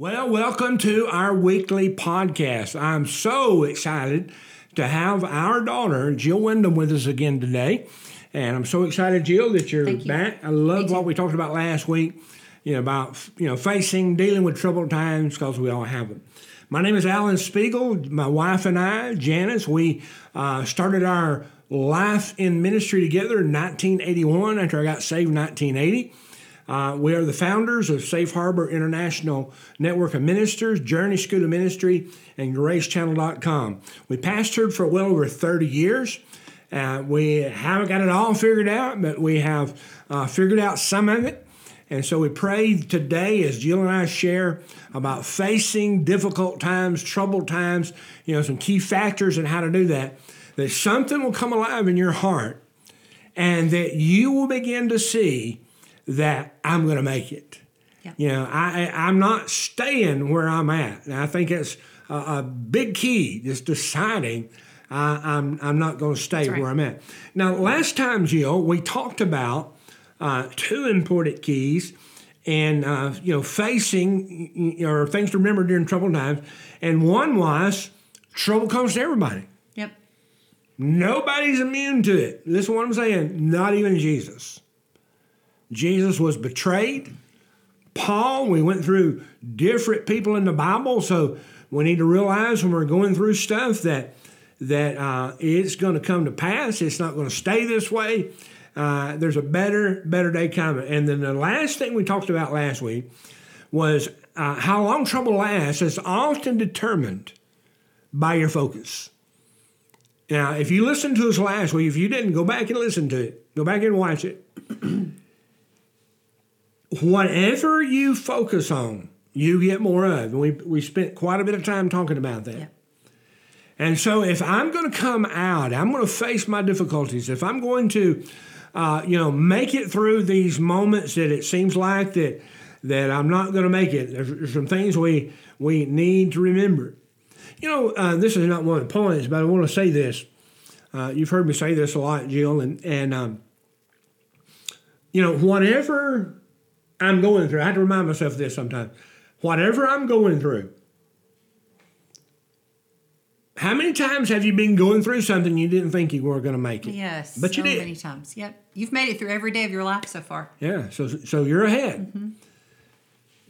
Well, welcome to our weekly podcast. I'm so excited to have our daughter, Jill Windham, with us again today. And I'm so excited, Jill, that you're you. back. I love what we talked about last week, you know, about, you know, facing, dealing with troubled times because we all have them. My name is Allen Speegle. My wife and I, Janice, we uh, started our life in ministry together in 1981 after I got saved in 1980. Uh, we are the founders of Safe Harbor International Network of Ministers, Journey School of Ministry, and GraceChannel.com. We pastored for well over 30 years. Uh, we haven't got it all figured out, but we have uh, figured out some of it. And so we pray today as Jill and I share about facing difficult times, troubled times, you know, some key factors and how to do that, that something will come alive in your heart and that you will begin to see that I'm going to make it. Yeah. You know, I, I'm not staying where I'm at. And I think it's a, a big key, just deciding I, I'm, I'm not going to stay right. where I'm at. Now, last time, Jill, we talked about uh, two important keys and, uh, you know, facing or things to remember during troubled times. And one was trouble comes to everybody. Yep. Nobody's immune to it. Listen to what I'm saying. Not even Jesus. Jesus was betrayed. Paul, we went through different people in the Bible, so we need to realize when we're going through stuff that that uh, it's going to come to pass. It's not going to stay this way. Uh, there's a better, better day coming. And then the last thing we talked about last week was uh, how long trouble lasts is often determined by your focus. Now, if you listened to us last week, if you didn't, go back and listen to it. Go back and watch it. Whatever you focus on, you get more of. And we, we spent quite a bit of time talking about that. Yeah. And so, if I'm going to come out, I'm going to face my difficulties. If I'm going to, uh, you know, make it through these moments that it seems like that that I'm not going to make it, there's, there's some things we we need to remember. You know, uh, this is not one of the points, but I want to say this. Uh, you've heard me say this a lot, Jill, and and um, you know, whatever I'm going through, I have to remind myself of this sometimes. Whatever I'm going through, how many times have you been going through something you didn't think you were going to make it? Yes. But you so did. many times. Yep. You've made it through every day of your life so far. Yeah, so so you're ahead. Mm-hmm.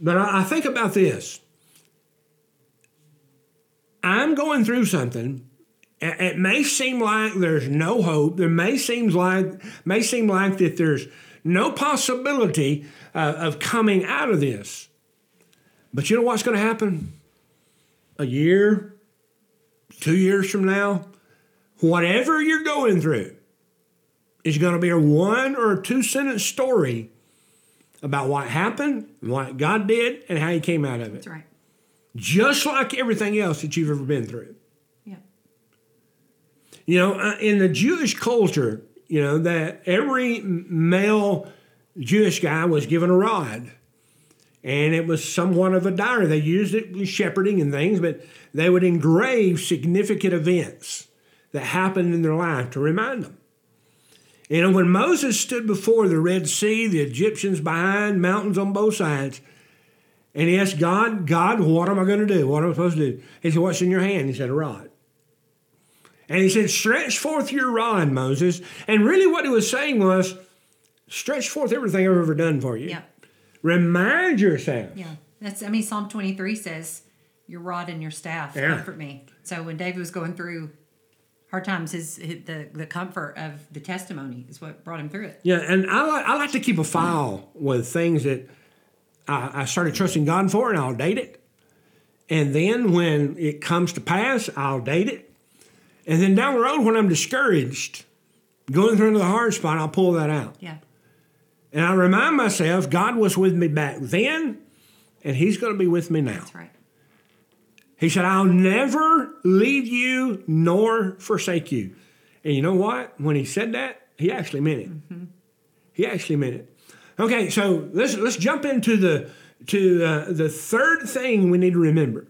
But I, I think about this. I'm going through something. It it may seem like there's no hope. There may seem like may seem like that there's no possibility uh, of coming out of this. But you know what's going to happen? A year, two years from now, whatever you're going through is going to be a one or a two sentence story about what happened, what God did, and how He came out of it. That's right. Just like everything else that you've ever been through. Yeah. You know, uh, in the Jewish culture, you know, that every male Jewish guy was given a rod. And it was somewhat of a diary. They used it with shepherding and things, but they would engrave significant events that happened in their life to remind them. You know, when Moses stood before the Red Sea, the Egyptians behind, mountains on both sides, and he asked God, God, what am I going to do? What am I supposed to do? He said, What's in your hand? He said, A rod. And he said, Stretch forth your rod, Moses. And really, what he was saying was, Stretch forth everything I've ever done for you. Yep. Remind yourself. Yeah. That's, I mean, Psalm 23 says, Your rod and your staff Yeah. comfort me. So when David was going through hard times, his, his the, the comfort of the testimony is what brought him through it. Yeah, and I like, I like to keep a file with things that I, I started trusting God for, and I'll date it. And then when it comes to pass, I'll date it. And then down the road, when I'm discouraged, going through another hard spot, I'll pull that out. Yeah. And I remind myself God was with me back then, and He's going to be with me now. That's right. He said, I'll never leave you nor forsake you. And you know what? When he said that, he actually meant it. He actually meant it. Okay, so let's let's jump into the to uh, the third thing we need to remember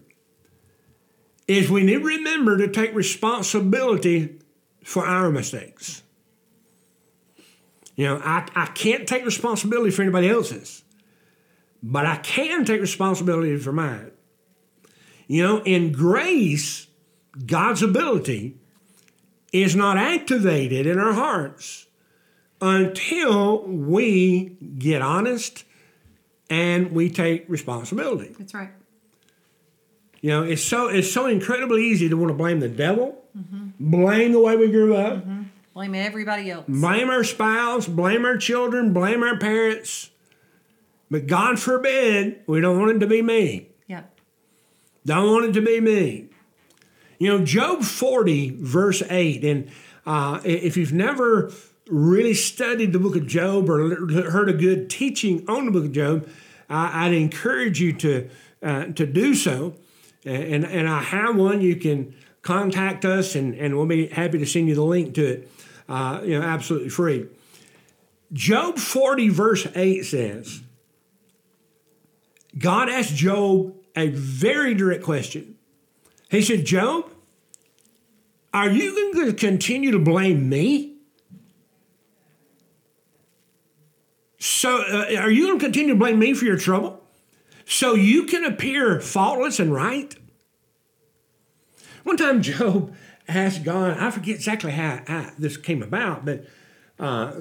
is we need to remember to take responsibility for our mistakes. You know, I, I can't take responsibility for anybody else's. but I can take responsibility for mine. You know, in grace, God's ability is not activated in our hearts until we get honest and we take responsibility. That's right. You know, it's so it's so incredibly easy to want to blame the devil, blame the way we grew up, Blame everybody else. blame our spouse, blame our children, blame our parents. But God forbid we don't want it to be me. Yep. Don't want it to be me. You know, Job 40, verse 8, and uh, if you've never really studied the book of Job or heard a good teaching on the book of Job, I, I'd encourage you to, uh, to do so. And, and I have one. You can contact us, and, and we'll be happy to send you the link to it, uh, you know, absolutely free. Job 40, verse 8 says, God asked Job a very direct question. He said, Job, are you going to continue to blame me? So, uh, are you going to continue to blame me for your trouble? So you can appear faultless and right? One time, Job asked God, I forget exactly how, how this came about, but uh,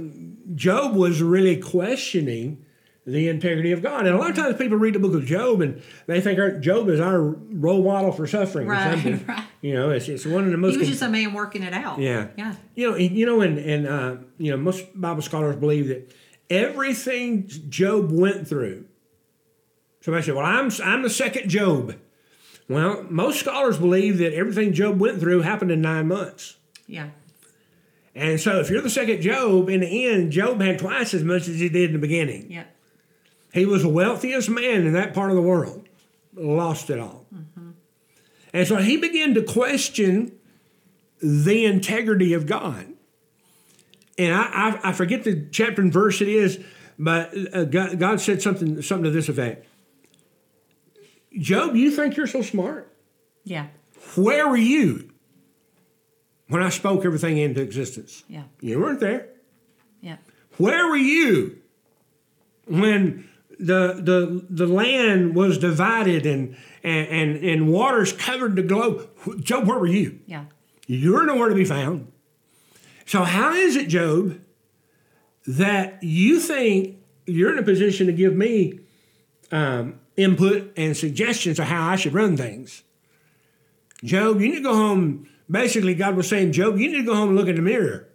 Job was really questioning the integrity of God. And a lot of times people read the book of Job and they think our, Job is our role model for suffering or Right, something. right. You know, it's, it's one of the most. He was just a man working it out. Yeah. Yeah. You know, you know, and and uh, you know, most Bible scholars believe that everything Job went through. Somebody said, "Well, I'm I'm the second Job." Well, most scholars believe that everything Job went through happened in nine months. Yeah. And so, if you're the second Job, in the end, Job had twice as much as he did in the beginning. Yeah. He was the wealthiest man in that part of the world, lost it all. And so he began to question the integrity of God. And I, I, I forget the chapter and verse it is, but uh, God, God said something, something to this effect Job, you think you're so smart? Yeah. Where were you when I spoke everything into existence? Yeah. You weren't there. Yeah. Where were you when the the the land was divided and and and, and waters covered the globe? Job, where were you? Yeah. You're nowhere to be found. So how is it, Job, that you think you're in a position to give me um, input and suggestions of how I should run things? Job, you need to go home. Basically, God was saying, Job, you need to go home and look in the mirror.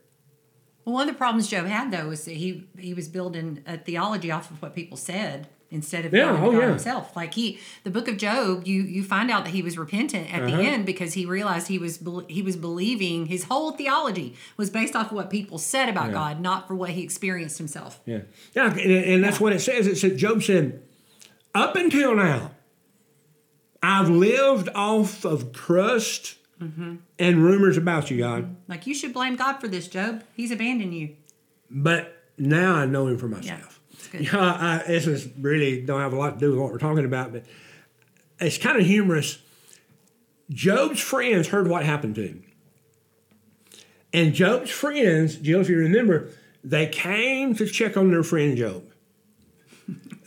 Well, one of the problems Job had though was that he he was building a theology off of what people said instead of Yeah, God, oh, God yeah. himself. Like he, the Book of Job, you you find out that he was repentant at Uh-huh. the end because he realized he was he was believing his whole theology was based off of what people said about Yeah. God, not for what he experienced himself. Yeah, yeah, and, and that's what it says. It said Job said, "Up until now, I've lived off of trust Mm-hmm. and rumors about you, God, Like you should blame God for this, Job. He's abandoned you. but now I know Him for myself." Yeah, it's good. You know, I, I, this is really don't have a lot to do with what we're talking about, but it's kind of humorous. Job's friends heard what happened to him. And Job's friends, Jill, if you remember, they came to check on their friend Job.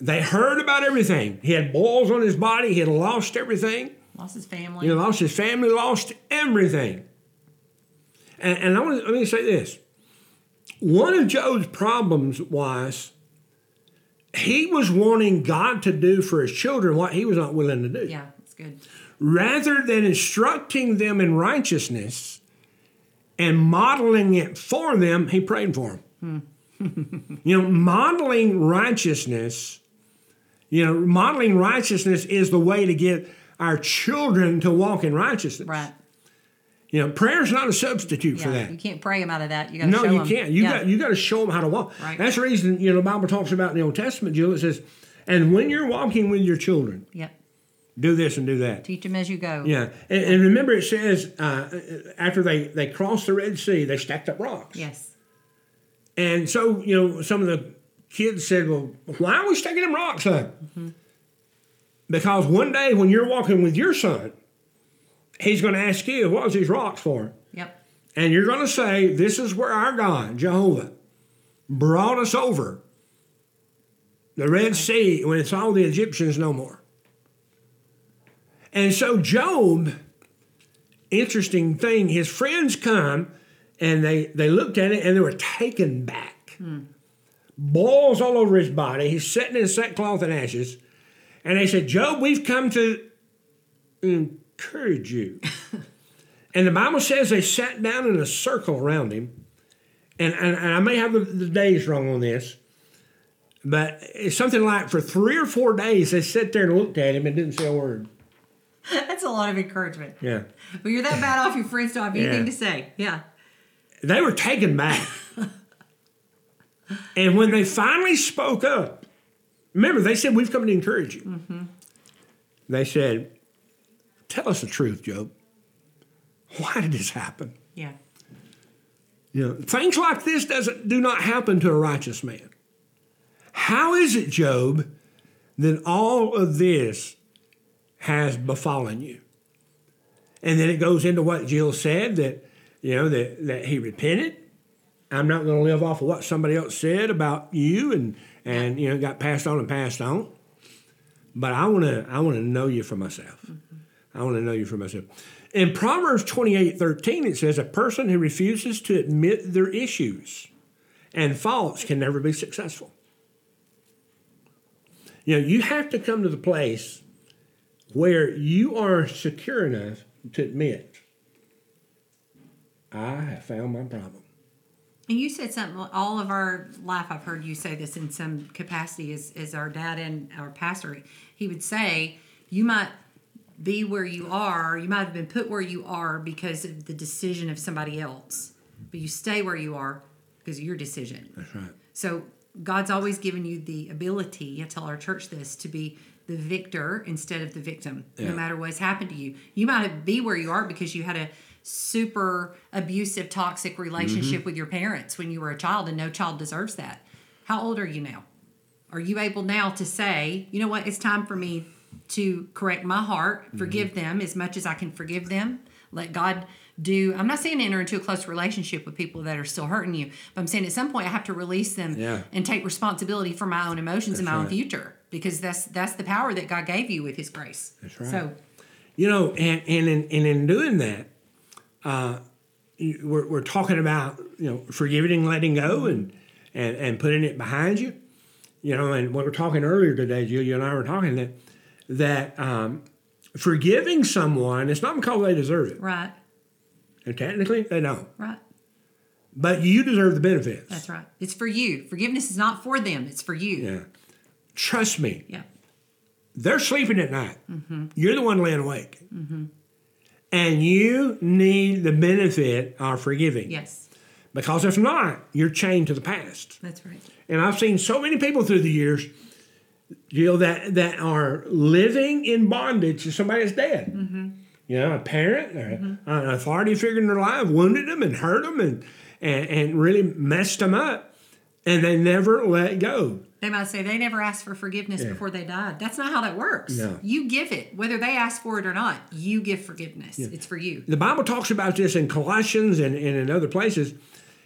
They heard about everything. He had boils on his body, he had lost everything. Lost his family. He lost his family, lost everything. And, and I want to, let me say this. One of Job's problems was he was wanting God to do for his children what he was not willing to do. yeah, it's good. Rather than instructing them in righteousness and modeling it for them, he prayed for them. Hmm. you know, modeling righteousness, you know, modeling righteousness is the way to get our children to walk in righteousness. Right. You know, prayer is not a substitute for that. You can't pray him out of that. You got to No, show you him. can't. You yeah. got you got to show them how to walk. Right. That's the reason you know the Bible talks about in the Old Testament, Jill. It says, "And when you're walking with your children, Yep. do this and do that." Teach them as you go. Yeah, and, and remember it says uh, after they they crossed the Red Sea, they stacked up rocks. Yes. And so you know some of the kids said, "Well, why are we stacking them rocks up?" Mm-hmm. Because one day when you're walking with your son, he's going to ask you, "What was these rocks for?" Yep. And you're going to say, This is where our God, Jehovah, brought us over the Red Sea, when it's all the Egyptians no more. And so Job, interesting thing, his friends come and they, they looked at it and they were taken back. Hmm. Boils all over his body. He's sitting in sackcloth and ashes. And they said, Job, we've come to encourage you. and the Bible says they sat down in a circle around him. And, and, and I may have the, the days wrong on this, but it's something like for three or four days they sat there and looked at him and didn't say a word. That's a lot of encouragement. Yeah. But you're that bad off, your friends don't have anything Yeah. to say. Yeah. They were taken back. and when they finally spoke up, remember, they said, We've come to encourage you. Mm-hmm. They said, Tell us the truth, Job. Why did this happen? Yeah. You know, things like this doesn't do not happen to a righteous man. How is it, Job, that all of this has befallen you? And then it goes into what Jill said that you know that, that he repented. I'm not going to live off of what somebody else said about you and and you know got passed on and passed on. But I want to I want to know you for myself. I want to know you for myself. In Proverbs 28 13, it says, A person who refuses to admit their issues and faults can never be successful. You know, you have to come to the place where you are secure enough to admit, I have found my problem. And you said something. All of our life, I've heard you say this in some capacity. As as our dad and our pastor, he would say, "You might be where you are. You might have been put where you are because of the decision of somebody else, but you stay where you are because of your decision." That's right. So God's always given you the ability, I tell our church this, to be the victor instead of the victim, Yeah. no matter what's happened to you. You might be where you are because you had a super abusive, toxic relationship Mm-hmm. with your parents when you were a child, and no child deserves that. How old are you now? Are you able now to say, you know what, it's time for me to correct my heart, Mm-hmm. forgive them as much as I can forgive them? Let God do. I'm not saying enter into a close relationship with people that are still hurting you, but I'm saying at some point I have to release them Yeah. and take responsibility for my own emotions and my own future because that's that's the power that God gave you with His grace. That's right. So You know, and, and, in, and in doing that, uh, we're, we're talking about, you know, forgiving and letting go and, and, and putting it behind you. You know, and what we we're talking earlier today, Jill, you and I were talking that, that um, forgiving someone, it's not because they deserve it. right, And technically, they don't. right. But you deserve the benefits. That's right. It's for you. Forgiveness is not for them. It's for you. Yeah. Trust me, Yeah. they're sleeping at night. Mm-hmm. You're the one laying awake. Mm-hmm. And you need the benefit of forgiving. Yes. Because if not, you're chained to the past. That's right. And I've seen so many people through the years, Jill, that, that are living in bondage to somebody that's dead. Mm-hmm. You know, a parent or mm-hmm. an authority figure in their life wounded them and hurt them and, and, and really messed them up. And they never let go. They might say they never asked for forgiveness before they died. That's not how that works. No. You give it, whether they ask for it or not. You give forgiveness. It's for you. The Bible talks about this in Colossians and, and in other places.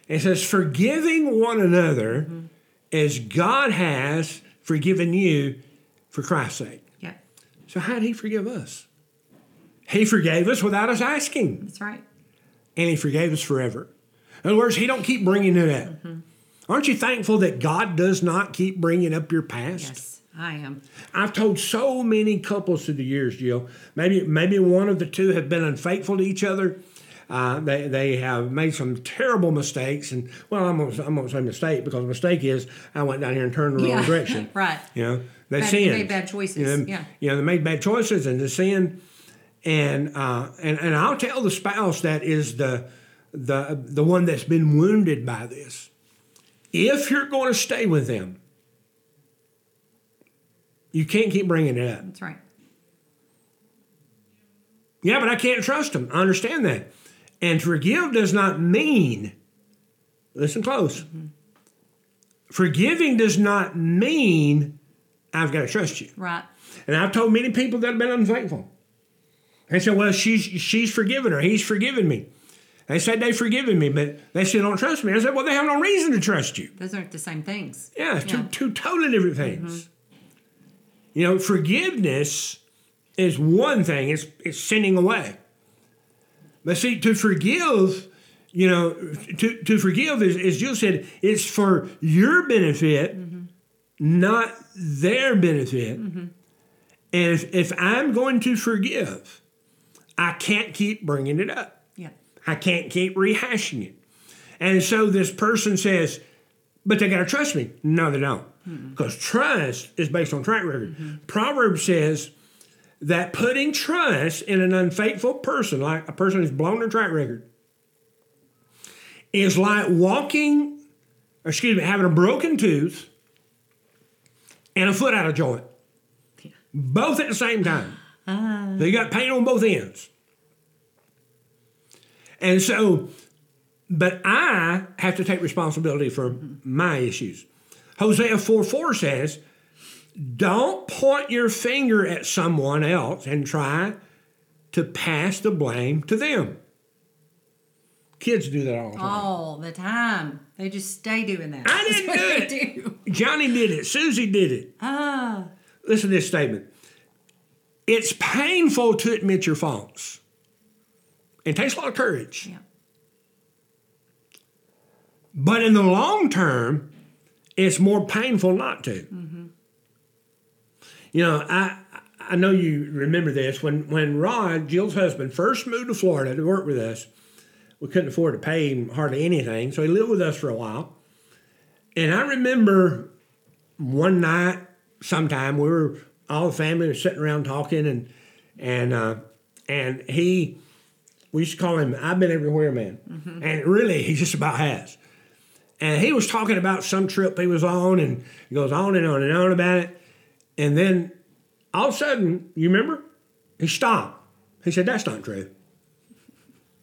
It says, forgiving one another mm-hmm. as God has forgiven you for Christ's sake. Yeah. So, how did He forgive us? He forgave us without us asking, That's right. and He forgave us forever. In other words, He don't keep bringing it up. Mm-hmm. Aren't you thankful that God does not keep bringing up your past? Yes, I am. I've told so many couples through the years, Jill. Maybe maybe one of the two have been unfaithful to each other. Uh, they they have made some terrible mistakes, and well, I'm gonna, I'm gonna say mistake because mistake is I went down here and turned the wrong direction. Right. You know, they Bad- they made bad choices, You know, yeah. you know, they made bad choices and they sinned. And uh, and and I'll tell the spouse that is the the the one that's been wounded by this. If you're going to stay with them, you can't keep bringing it up. That's right. Yeah, but I can't trust them. I understand that. And forgive does not mean, listen close. Mm-hmm. Forgiving does not mean I've got to trust you. Right. And I've told many people that have been unfaithful. They said, well, she's, she's forgiven her. He's forgiven me. They said they've forgiven me, but they still don't trust me. I said, well, they have no reason to trust you. Those aren't the same things. Yeah, it's Two, two totally different mm-hmm. things. You know, forgiveness is one thing, it's, it's sending away. But see, to forgive, you know, to, to forgive, is, as Jill said, it's for your benefit, mm-hmm. not their benefit. Mm-hmm. And if, if I'm going to forgive, I can't keep bringing it up. I can't keep rehashing it. And so this person says, but they got to trust me. No, they don't. Mm-hmm. Because trust is based on track record. Mm-hmm. Proverbs says that putting trust in an unfaithful person, like a person who's blown their track record, is like walking, excuse me, having a broken tooth and a foot out of joint. Yeah. Both at the same time. Ah. So you got pain on both ends. And so, but I have to take responsibility for my issues. Hosea 4 4 says, Don't point your finger at someone else and try to pass the blame to them. Kids do that all the time. All the time. They just stay doing that. I didn't That's do it. do. Johnny did it. Susie did it. Ah. Listen to this statement. It's painful to admit your faults. It takes a lot of courage. Yeah. But in the long term, it's more painful not to. You know, I I know you remember this when when Rod, Jill's husband, first moved to Florida to work with us. We couldn't afford to pay him hardly anything, so he lived with us for a while. And I remember one night, sometime we were all the family was sitting around talking, and and uh, and he, we used to call him "I've been everywhere man," mm-hmm. and really he just about has. And he was talking about some trip he was on, and he goes on and on and on about it. And then all of a sudden, you remember, he stopped. He said, "That's not true.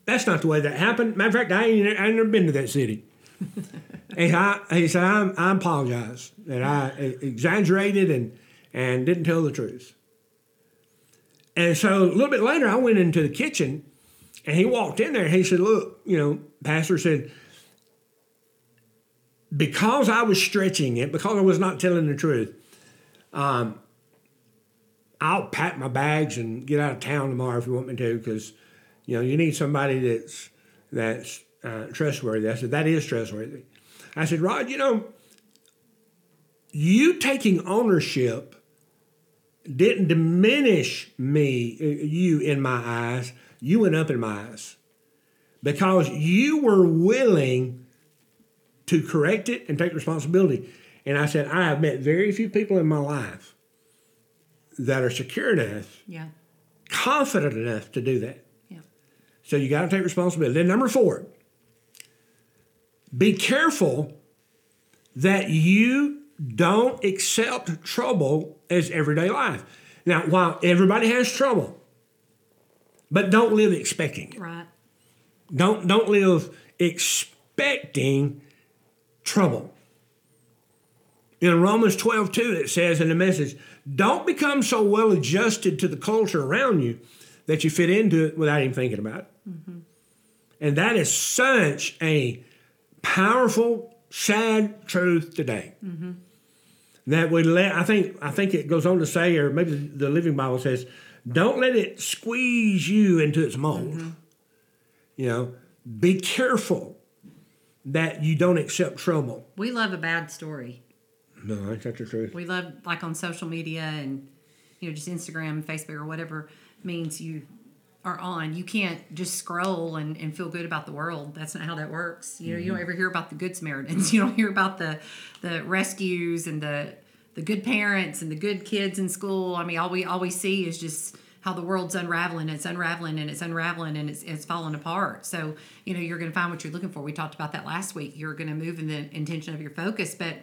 That's not the way that happened. Matter of fact, I ain't, I ain't never been to that city." and I, he said, I, "I apologize that I exaggerated and and didn't tell the truth." And so a little bit later, I went into the kitchen, and he walked in there. and He said, "Look, you know, Pastor said." because I was stretching it, because I was not telling the truth, um, I'll pack my bags and get out of town tomorrow if you want me to, because you know you need somebody that's that's uh, trustworthy. I said that is trustworthy. I said, Rod, you know, you taking ownership didn't diminish me, uh, you in my eyes. You went up in my eyes because you were willing to correct it and take responsibility. And I said, I have met very few people in my life that are secure enough, Yeah. confident enough to do that. Yeah. So you got to take responsibility. Then, number four, be careful that you don't accept trouble as everyday life. Now, while everybody has trouble, but don't live expecting it. Right. Don't don't live expecting trouble. In Romans 12, 2, it says in the message, don't become so well adjusted to the culture around you that you fit into it without even thinking about it. Mm-hmm. And that is such a powerful, sad truth today. Mm-hmm. That we let I think I think it goes on to say, or maybe the Living Bible says, don't let it squeeze you into its mold. Mm-hmm. You know, be careful that you don't accept trouble. We love a bad story. No, that's not the truth. We love like on social media and you know just Instagram, Facebook, or whatever means you are on. You can't just scroll and, and feel good about the world. That's not how that works. You know, you don't mm-hmm. ever hear about the good Samaritans. You don't hear about the the rescues and the the good parents and the good kids in school. I mean, all we all we see is just how the world's unraveling. It's unraveling and it's unraveling and it's it's falling apart. So you know you're going to find what you're looking for. We talked about that last week. You're going to move in the intention of your focus, but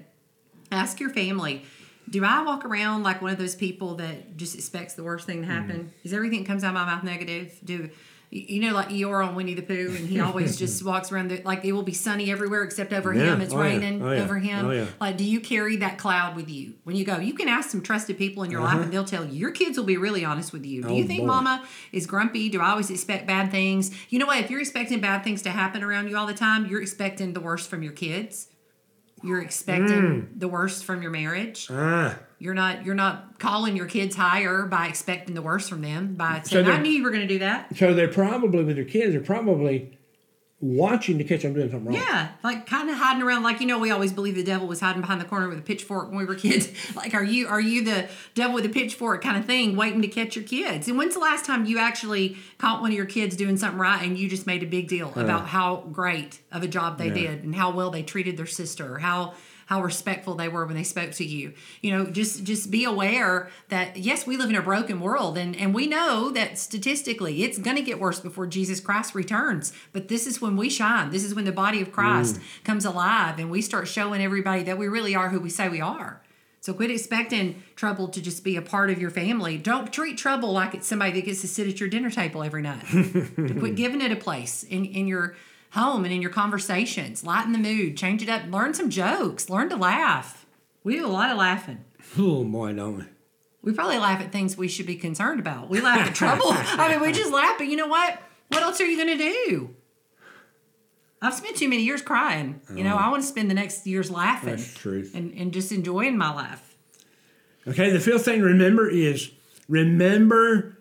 ask your family do I walk around like one of those people that just expects the worst thing to happen? Mm. Is everything that comes out of my mouth negative? Do you know like Eeyore on Winnie the Pooh, and he always just walks around the, like it will be sunny everywhere except over Yeah. him. It's Oh, yeah. raining Oh, yeah. over him. Oh, yeah. Like, do you carry that cloud with you when you go? You can ask some trusted people in your Uh-huh. life, and they'll tell you. Your kids will be really honest with you. Do you Oh, think boy. Mama is grumpy? Do I always expect bad things? You know what? If you're expecting bad things to happen around you all the time, you're expecting the worst from your kids. You're expecting the worst from your marriage. Ah, You're not you're not calling your kids higher by expecting the worst from them by So saying, "I knew you were going to do that." so they're probably with their kids. They're probably watching to catch them doing something wrong. Yeah, like kind of hiding around, like you know, we always believe the devil was hiding behind the corner with a pitchfork when we were kids. Like, are you are you the devil with a pitchfork kind of thing, waiting to catch your kids? And when's the last time you actually caught one of your kids doing something right, and you just made a big deal about how great of a job they Yeah. did and how well they treated their sister, or how how respectful they were when they spoke to you. You know, just just be aware that yes, we live in a broken world and and we know that statistically it's going to get worse before Jesus Christ returns. But this is when we shine. This is when the body of Christ mm. comes alive and we start showing everybody that we really are who we say we are. So quit expecting trouble to just be a part of your family. Don't treat trouble like it's somebody that gets to sit at your dinner table every night. quit giving it a place in, in your home and in your conversations. Lighten the mood, change it up, learn some jokes, learn to laugh. We do a lot of laughing. Oh boy, don't we? We probably laugh at things we should be concerned about. We laugh at trouble. I mean, we just laugh, but you know what? What else are you going to do? I've spent too many years crying. You know, oh. I want to spend the next years laughing That's and, and just enjoying my life. Okay, the fifth thing to remember is remember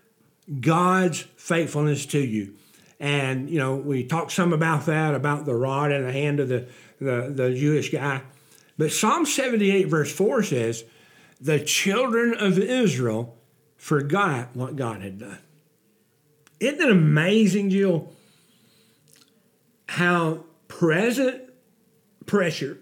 God's faithfulness to you. And, you know, we talked some about that, about the rod in the hand of the, the, the Jewish guy. But Psalm 78, verse 4 says, The children of Israel forgot what God had done. Isn't it amazing, Jill, how present pressure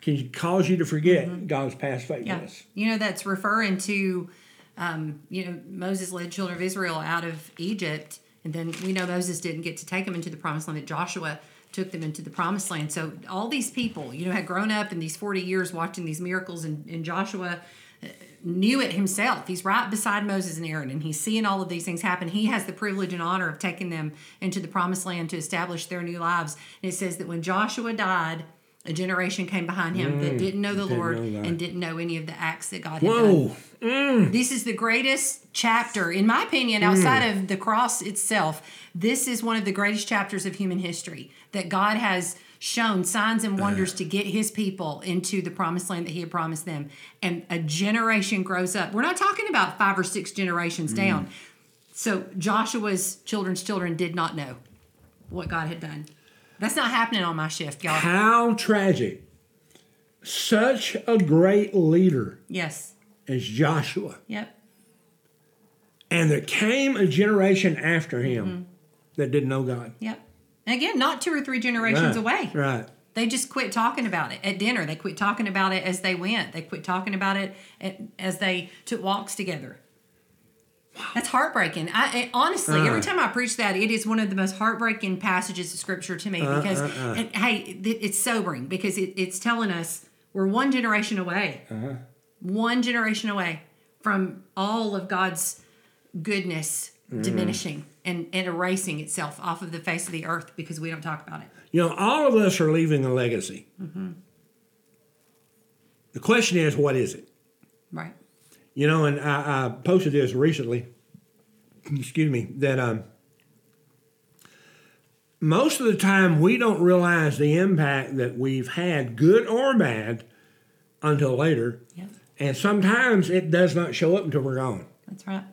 can cause you to forget God's past Yeah. faithfulness? You know, that's referring to, um, you know, Moses led children of Israel out of Egypt. And then we know Moses didn't get to take them into the promised land, that Joshua took them into the promised land. So all these people, you know, had grown up in these 40 years watching these miracles, and, and Joshua uh, knew it himself. He's right beside Moses and Aaron, and he's seeing all of these things happen. He has the privilege and honor of taking them into the promised land to establish their new lives. And it says that when Joshua died, a generation came behind him that didn't know the didn't Lord know and didn't know any of the acts that God had done. Whoa. This is the greatest chapter, in my opinion, outside of the cross itself. This is one of the greatest chapters of human history that God has shown signs and wonders to get his people into the promised land that he had promised them. And a generation grows up. We're not talking about five or six generations down. So Joshua's children's children did not know what God had done. That's not happening on my shift, y'all. How tragic. Such a great leader Yes. as Joshua. Yep. And there came a generation after him Mm-hmm. that didn't know God. Yep. And again, not two or three generations away. Right. They just quit talking about it at dinner. They quit talking about it as they went. They quit talking about it at, as they took walks together. That's heartbreaking. I, I- honestly, Uh. every time I preach that, it is one of the most heartbreaking passages of scripture to me Uh, because, uh, uh. and, hey, it, it's sobering because it, it's telling us we're one generation away, Uh-huh. one generation away from all of God's goodness Mm. diminishing and, and erasing itself off of the face of the earth because we don't talk about it. You know, all of us are leaving a legacy. Mm-hmm. The question is, what is it? Right. You know, and I, I posted this recently. Excuse me. That um, most of the time we don't realize the impact that we've had, good or bad, until later. Yep. And sometimes it does not show up until we're gone. That's right.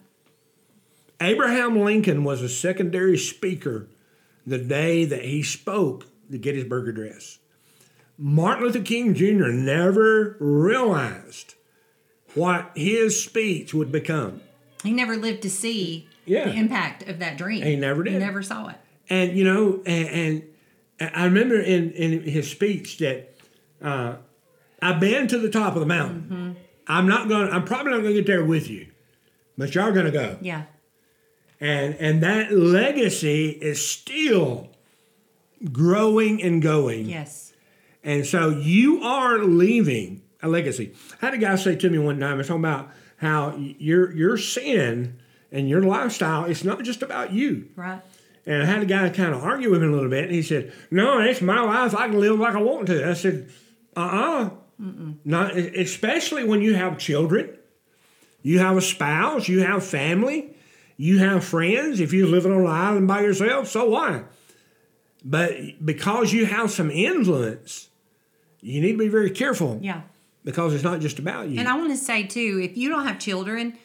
Abraham Lincoln was a secondary speaker the day that he spoke the Gettysburg Address. Martin Luther King Jr. never realized what his speech would become. He never lived to see Yeah. the impact of that dream. He never He did. never saw it. And you know, and, and I remember in, in his speech that uh, I've been to the top of the mountain. I'm not going. I'm probably not going to get there with you, but y'all going to go. Yeah. And and that legacy is still growing and going. Yes. And so you are leaving a legacy. I had a guy say to me one time, it's talking about how your your sin and your lifestyle, it's not just about you. Right. And I had a guy kind of argue with me a little bit, and he said, "No, it's my life. I can live like I want to." I said, "Uh, uh not especially when you have children, you have a spouse, you have family, you have friends. If you're living on an island by yourself, so why? But because you have some influence, you need to be very careful Yeah. Because it's not just about you. And I want to say too, if you don't have children,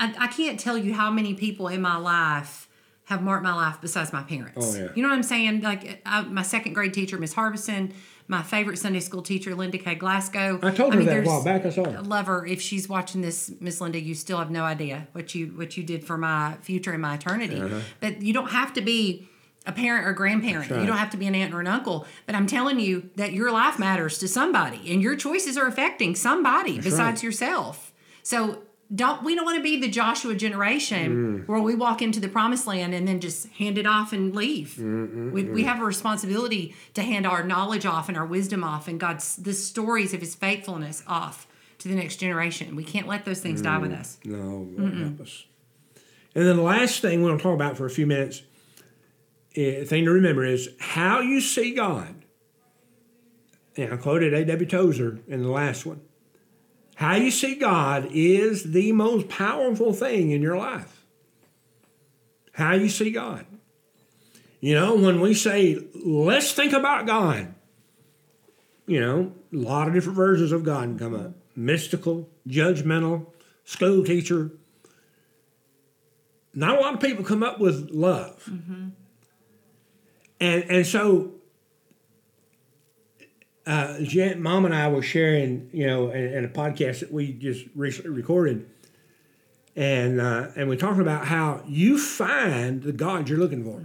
I can't tell you how many people in my life have marked my life besides my parents. Oh, yeah. You know what I'm saying? Like I, my second grade teacher, Miss Harbison, my favorite Sunday school teacher, Linda K. Glasgow. I told her mean, that a while back. I saw her. love her. If she's watching this, Miss Linda, you still have no idea what you what you did for my future and my eternity. Uh-huh. But you don't have to be a parent or grandparent. right. You don't have to be an aunt or an uncle. But I'm telling you that your life matters to somebody, and your choices are affecting somebody besides right. yourself. So don't we don't want to be the Joshua generation mm. where we walk into the promised land and then just hand it off and leave. Mm, mm, we, we have a responsibility to hand our knowledge off and our wisdom off and God's the stories of his faithfulness off to the next generation. We can't let those things die with us. No, Lord help us. And then the last thing we're going to talk about for a few minutes, Eh, thing to remember is how you see God. And I quoted A.W. Tozer in the last one. How you see God is the most powerful thing in your life. How you see God. You know, when we say, let's think about God, you know, a lot of different versions of God come up mystical, judgmental, school teacher. Not a lot of people come up with love. Mm-hmm. And, and so, uh, Jan, mom and I were sharing, you know, in, in a podcast that we just recently recorded, and uh, and we talking about how you find the God you're looking for.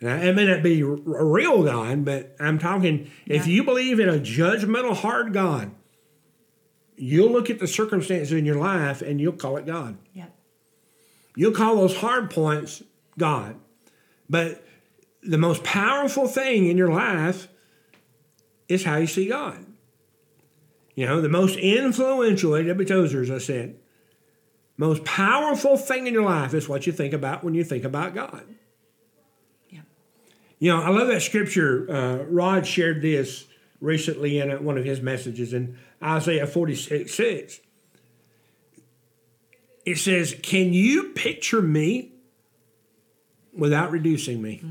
Now, it may not be a real God, but I'm talking, if you believe in a judgmental, hard God, you'll look at the circumstances in your life and you'll call it God. Yeah. You'll call those hard points God. But the most powerful thing in your life is how you see God. You know, the most influential, A.W. Tozer, as I said, most powerful thing in your life is what you think about when you think about God. Yeah. You know, I love that scripture. Uh, Rod shared this recently in uh, one of his messages in Isaiah 46 6. It says, Can you picture me without reducing me?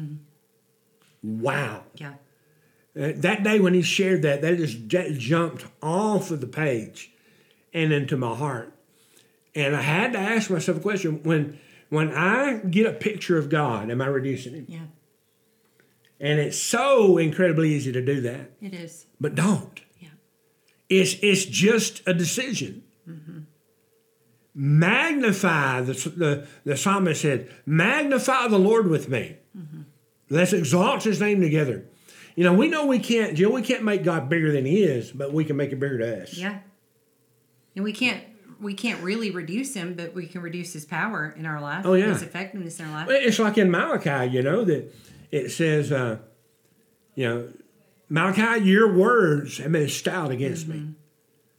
Wow. Yeah. Uh, that day when he shared that, that just j- jumped off of the page and into my heart. And I had to ask myself a question when when I get a picture of God, am I reducing him? Yeah. And it's so incredibly easy to do that. It is. But don't. Yeah. It's it's just a decision. Magnify the, the the psalmist said, magnify the Lord with me. Let's exalt His name together. You know, we know we can't, Jill. We can't make God bigger than He is, but we can make Him bigger to us. Yeah. And we can't we can't really reduce him, but we can reduce his power in our life. Oh, yeah. His effectiveness in our life. It's like in Malachi, you know, that it says, uh, you know, Malachi, your words have been stout against me.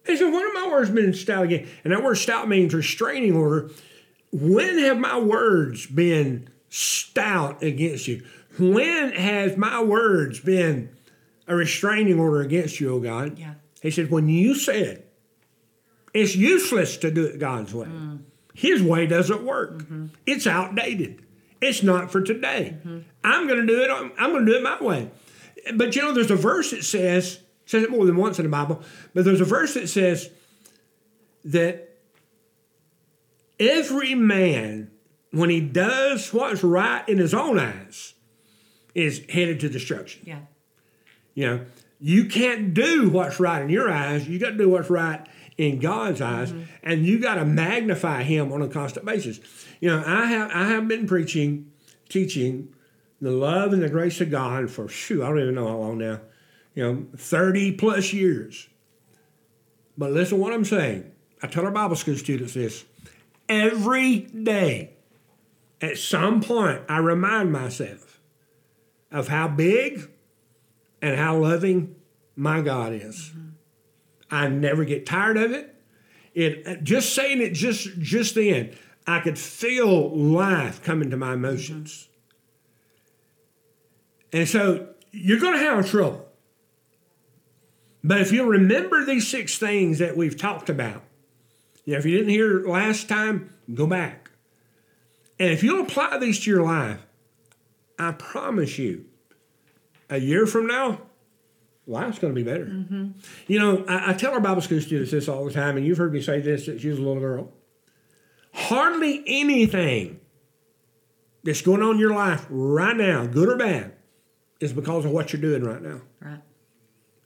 He said, when have my words been stout against? Me? And that word stout means restraining order. When have my words been stout against you? When has my words been a restraining order against you, O God? Yeah. He said, when you said it's useless to do it God's way, mm-hmm. His way doesn't work. Mm-hmm. It's outdated. It's not for today. Mm-hmm. I'm going to do it. I'm going to do it my way. But you know, there's a verse that says says it more than once in the Bible, but there's a verse that says that every man, when he does what's right in his own eyes, is headed to destruction. Yeah. You know, you can't do what's right in your eyes. You got to do what's right in God's eyes, mm-hmm. and you got to magnify Him on a constant basis. You know, I have I have been preaching, teaching the love and the grace of God for shoot, I don't even know how long now. You know, thirty plus years. But listen to what I'm saying. I tell our Bible school students this every day. At some point, I remind myself of how big and how loving my God is. Mm-hmm. I never get tired of it. It uh, just saying it just just then, I could feel life coming to my emotions. Mm-hmm. And so you're going to have trouble. But if you remember these six things that we've talked about, you know, if you didn't hear last time, go back. And if you'll apply these to your life, I promise you, a year from now, life's going to be better. Mm-hmm. You know, I, I, tell our Bible school students this all the time, and you've heard me say this since she was a little girl. Hardly anything that's going on in your life right now, good or bad, is because of what you're doing right now. Right.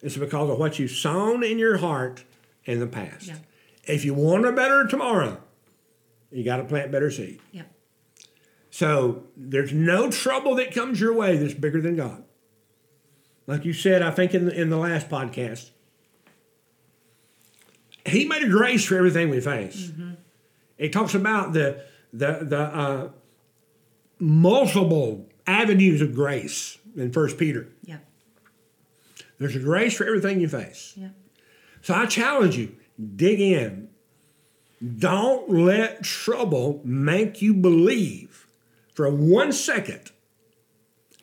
It's because of what you've sown in your heart in the past. Yeah. If you want a better tomorrow, you got to plant better seed. Yeah. So there's no trouble that comes your way that's bigger than God. Like you said, I think in the, in the last podcast, He made a grace for everything we face. Mm-hmm. It talks about the the the uh, multiple avenues of grace in First Peter. Yeah. There's a grace for everything you face. Yeah. So I challenge you, dig in. Don't let trouble make you believe for one second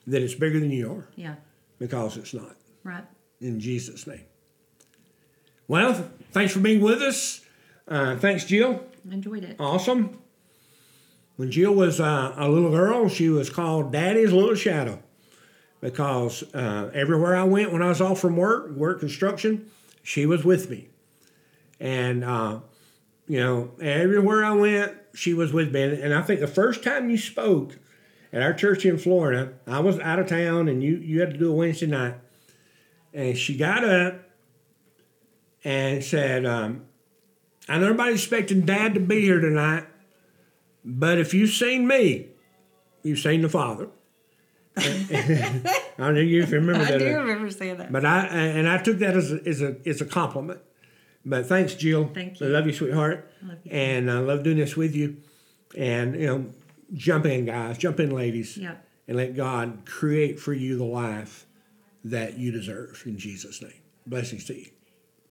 that it's bigger than you are. Yeah. Because it's not. Right. In Jesus' name. Well, thanks for being with us. Uh, thanks, Jill. Enjoyed it. Awesome. When Jill was uh, a little girl, she was called Daddy's Little Shadow because uh, everywhere I went when I was off from work, work construction, she was with me. And, uh, you know, everywhere I went, she was with me. And I think the first time you spoke at our church in Florida, I was out of town and you, you had to do a Wednesday night. And she got up and said, um, I know everybody's expecting dad to be here tonight, but if you've seen me, you've seen the Father. I don't know if you remember that. I do remember saying that. But I and I took that as a, as a as a compliment. But thanks, Jill. Thank you. I love you, sweetheart. I Love you. And I love doing this with you. And you know, jump in, guys. Jump in, ladies. Yep. And let God create for you the life that you deserve in Jesus' name. Blessings to you.